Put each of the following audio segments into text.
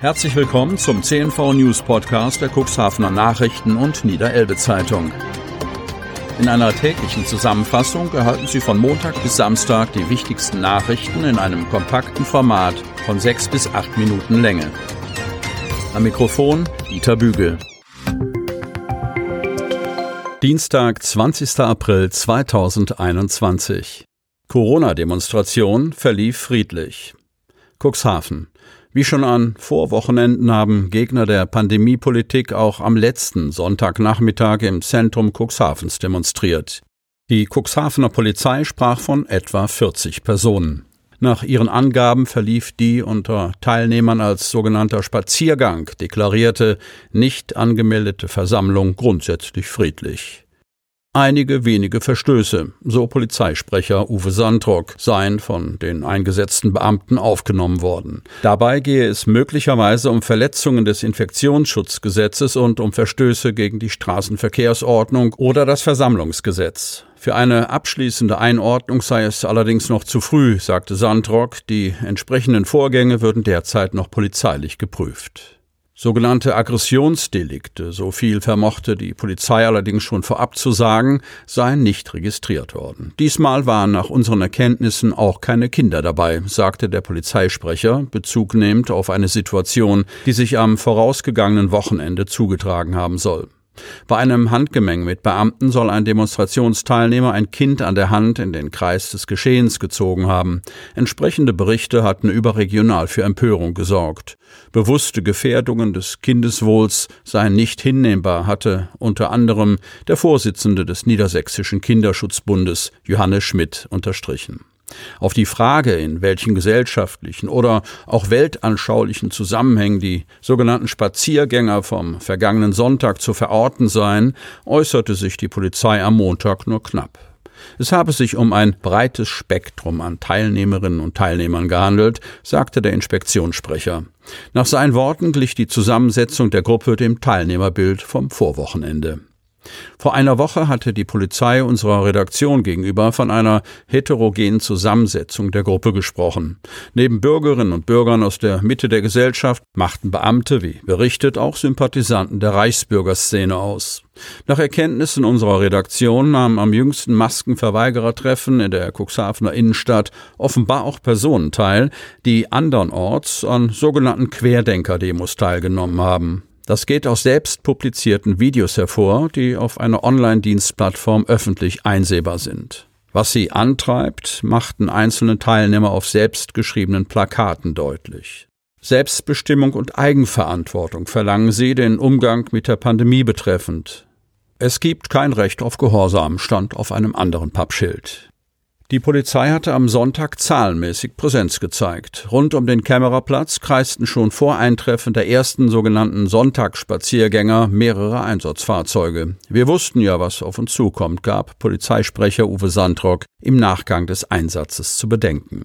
Herzlich willkommen zum CNV News Podcast der Cuxhavener Nachrichten und Niederelbe Zeitung. In einer täglichen Zusammenfassung erhalten Sie von Montag bis Samstag die wichtigsten Nachrichten in einem kompakten Format von sechs bis acht Minuten Länge. Am Mikrofon Dieter Bügel. Dienstag, 20. April 2021. Corona-Demonstration verlief friedlich. Cuxhaven. Wie schon an Vorwochenenden haben Gegner der Pandemiepolitik auch am letzten Sonntagnachmittag im Zentrum Cuxhavens demonstriert. Die Cuxhavener Polizei sprach von etwa 40 Personen. Nach ihren Angaben verlief die unter Teilnehmern als sogenannter Spaziergang deklarierte, nicht angemeldete Versammlung grundsätzlich friedlich. Einige wenige Verstöße, so Polizeisprecher Uwe Sandrock, seien von den eingesetzten Beamten aufgenommen worden. Dabei gehe es möglicherweise um Verletzungen des Infektionsschutzgesetzes und um Verstöße gegen die Straßenverkehrsordnung oder das Versammlungsgesetz. Für eine abschließende Einordnung sei es allerdings noch zu früh, sagte Sandrock, die entsprechenden Vorgänge würden derzeit noch polizeilich geprüft. Sogenannte Aggressionsdelikte, so viel vermochte die Polizei allerdings schon vorab zu sagen, seien nicht registriert worden. Diesmal waren nach unseren Erkenntnissen auch keine Kinder dabei, sagte der Polizeisprecher, Bezug nehmend auf eine Situation, die sich am vorausgegangenen Wochenende zugetragen haben soll. Bei einem Handgemeng mit Beamten soll ein Demonstrationsteilnehmer ein Kind an der Hand in den Kreis des Geschehens gezogen haben. Entsprechende Berichte hatten überregional für Empörung gesorgt. Bewusste Gefährdungen des Kindeswohls seien nicht hinnehmbar, hatte unter anderem der Vorsitzende des Niedersächsischen Kinderschutzbundes Johannes Schmidt unterstrichen. Auf die Frage, in welchen gesellschaftlichen oder auch weltanschaulichen Zusammenhängen die sogenannten Spaziergänger vom vergangenen Sonntag zu verorten seien, äußerte sich die Polizei am Montag nur knapp. Es habe sich um ein breites Spektrum an Teilnehmerinnen und Teilnehmern gehandelt, sagte der Inspektionssprecher. Nach seinen Worten glich die Zusammensetzung der Gruppe dem Teilnehmerbild vom Vorwochenende. Vor einer Woche hatte die Polizei unserer Redaktion gegenüber von einer heterogenen Zusammensetzung der Gruppe gesprochen. Neben Bürgerinnen und Bürgern aus der Mitte der Gesellschaft machten Beamte, wie berichtet, auch Sympathisanten der Reichsbürgerszene aus. Nach Erkenntnissen unserer Redaktion nahmen am jüngsten Maskenverweigerertreffen in der Cuxhavener Innenstadt offenbar auch Personen teil, die andernorts an sogenannten Querdenker-Demos teilgenommen haben. Das geht aus selbst publizierten Videos hervor, die auf einer Online-Dienstplattform öffentlich einsehbar sind. Was sie antreibt, machten einzelne Teilnehmer auf selbstgeschriebenen Plakaten deutlich. Selbstbestimmung und Eigenverantwortung verlangen sie den Umgang mit der Pandemie betreffend. Es gibt kein Recht auf Gehorsam, stand auf einem anderen Pappschild. Die Polizei hatte am Sonntag zahlenmäßig Präsenz gezeigt. Rund um den Kämmererplatz kreisten schon vor Eintreffen der ersten sogenannten Sonntagsspaziergänger mehrere Einsatzfahrzeuge. Wir wussten ja, was auf uns zukommt, gab Polizeisprecher Uwe Sandrock im Nachgang des Einsatzes zu bedenken.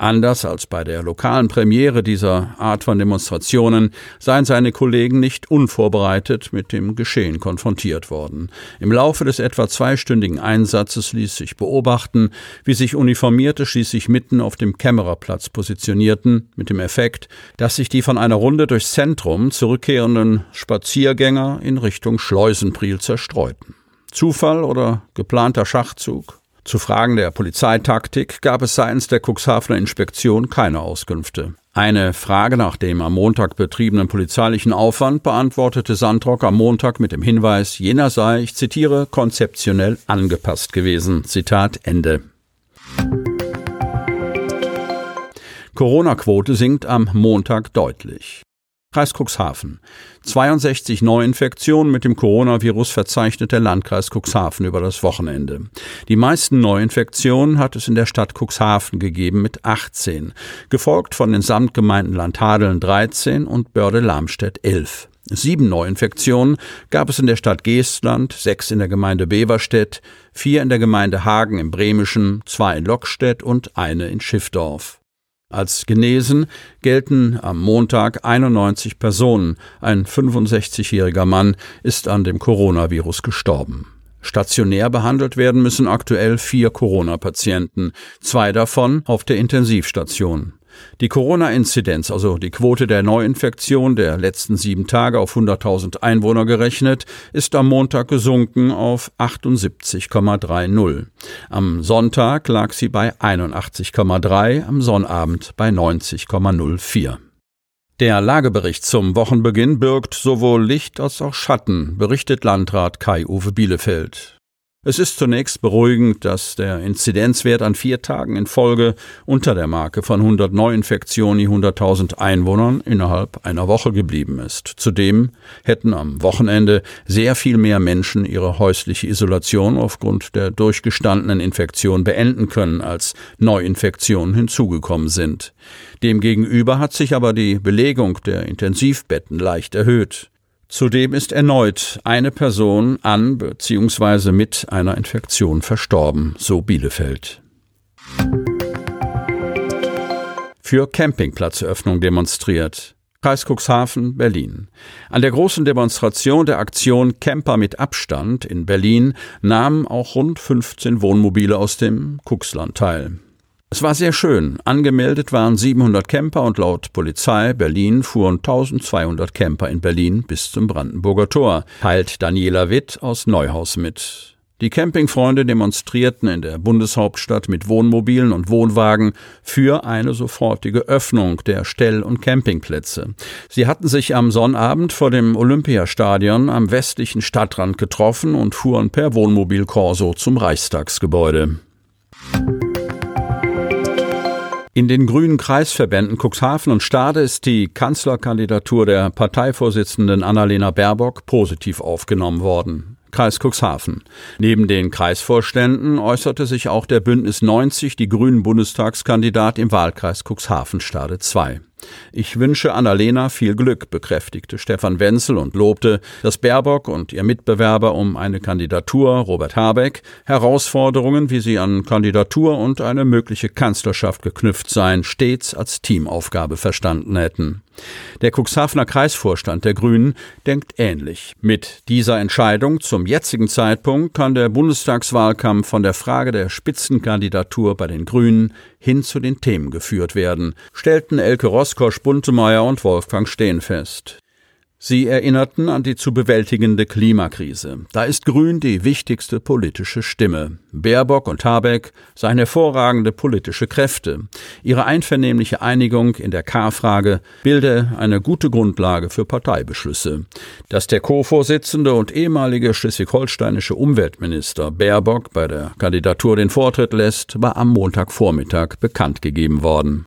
Anders als bei der lokalen Premiere dieser Art von Demonstrationen seien seine Kollegen nicht unvorbereitet mit dem Geschehen konfrontiert worden. Im Laufe des etwa zweistündigen Einsatzes ließ sich beobachten, wie sich Uniformierte schließlich mitten auf dem Kämmererplatz positionierten, mit dem Effekt, dass sich die von einer Runde durchs Zentrum zurückkehrenden Spaziergänger in Richtung Schleusenpriel zerstreuten. Zufall oder geplanter Schachzug? Zu Fragen der Polizeitaktik gab es seitens der Cuxhavener Inspektion keine Auskünfte. Eine Frage nach dem am Montag betriebenen polizeilichen Aufwand beantwortete Sandrock am Montag mit dem Hinweis, jener sei, ich zitiere, konzeptionell angepasst gewesen. Zitat Ende. Corona-Quote sinkt am Montag deutlich. Kreis Cuxhaven. 62 Neuinfektionen mit dem Coronavirus verzeichnet der Landkreis Cuxhaven über das Wochenende. Die meisten Neuinfektionen hat es in der Stadt Cuxhaven gegeben mit 18, gefolgt von den Samtgemeinden Landhadeln 13 und Börde-Lamstedt 11. Sieben Neuinfektionen gab es in der Stadt Geestland, sechs in der Gemeinde Beverstedt, vier in der Gemeinde Hagen im Bremischen, zwei in Lockstedt und eine in Schiffdorf. Als genesen gelten am Montag 91 Personen. Ein 65-jähriger Mann ist an dem Coronavirus gestorben. Stationär behandelt werden müssen aktuell vier Corona-Patienten, zwei davon auf der Intensivstation. Die Corona-Inzidenz, also die Quote der Neuinfektion der letzten sieben Tage auf 100.000 Einwohner gerechnet, ist am Montag gesunken auf 78,30. Am Sonntag lag sie bei 81,3, am Sonnabend bei 90,04. Der Lagebericht zum Wochenbeginn birgt sowohl Licht als auch Schatten, berichtet Landrat Kai-Uwe Bielefeld. Es ist zunächst beruhigend, dass der Inzidenzwert an vier Tagen in Folge unter der Marke von 100 Neuinfektionen je 100.000 Einwohnern innerhalb einer Woche geblieben ist. Zudem hätten am Wochenende sehr viel mehr Menschen ihre häusliche Isolation aufgrund der durchgestandenen Infektion beenden können, als Neuinfektionen hinzugekommen sind. Demgegenüber hat sich aber die Belegung der Intensivbetten leicht erhöht. Zudem ist erneut eine Person an bzw. mit einer Infektion verstorben, so Bielefeld. Für Campingplatzöffnung demonstriert. Kreis Cuxhaven, Berlin. An der großen Demonstration der Aktion Camper mit Abstand in Berlin nahmen auch rund 15 Wohnmobile aus dem Cuxland teil. Es war sehr schön. Angemeldet waren 700 Camper und laut Polizei Berlin fuhren 1200 Camper in Berlin bis zum Brandenburger Tor, teilt Daniela Witt aus Neuhaus mit. Die Campingfreunde demonstrierten in der Bundeshauptstadt mit Wohnmobilen und Wohnwagen für eine sofortige Öffnung der Stell- und Campingplätze. Sie hatten sich am Sonnabend vor dem Olympiastadion am westlichen Stadtrand getroffen und fuhren per Wohnmobilkorso zum Reichstagsgebäude. In den grünen Kreisverbänden Cuxhaven und Stade ist die Kanzlerkandidatur der Parteivorsitzenden Annalena Baerbock positiv aufgenommen worden. Kreis Cuxhaven. Neben den Kreisvorständen äußerte sich auch der Bündnis 90, die Grünen Bundestagskandidat im Wahlkreis Cuxhaven Stade 2. Ich wünsche Annalena viel Glück, bekräftigte Stefan Wenzel und lobte, dass Baerbock und ihr Mitbewerber um eine Kandidatur, Robert Habeck, Herausforderungen, wie sie an Kandidatur und eine mögliche Kanzlerschaft geknüpft seien, stets als Teamaufgabe verstanden hätten. Der Cuxhavener Kreisvorstand der Grünen denkt ähnlich. Mit dieser Entscheidung zum jetzigen Zeitpunkt kann der Bundestagswahlkampf von der Frage der Spitzenkandidatur bei den Grünen hin zu den Themen geführt werden, stellten Elke Roskosch Buntemeyer und Wolfgang Steen fest. Sie erinnerten an die zu bewältigende Klimakrise. Da ist Grün die wichtigste politische Stimme. Baerbock und Habeck seien hervorragende politische Kräfte. Ihre einvernehmliche Einigung in der K-Frage bilde eine gute Grundlage für Parteibeschlüsse. Dass der Co-Vorsitzende und ehemalige schleswig-holsteinische Umweltminister Baerbock bei der Kandidatur den Vortritt lässt, war am Montagvormittag bekannt gegeben worden.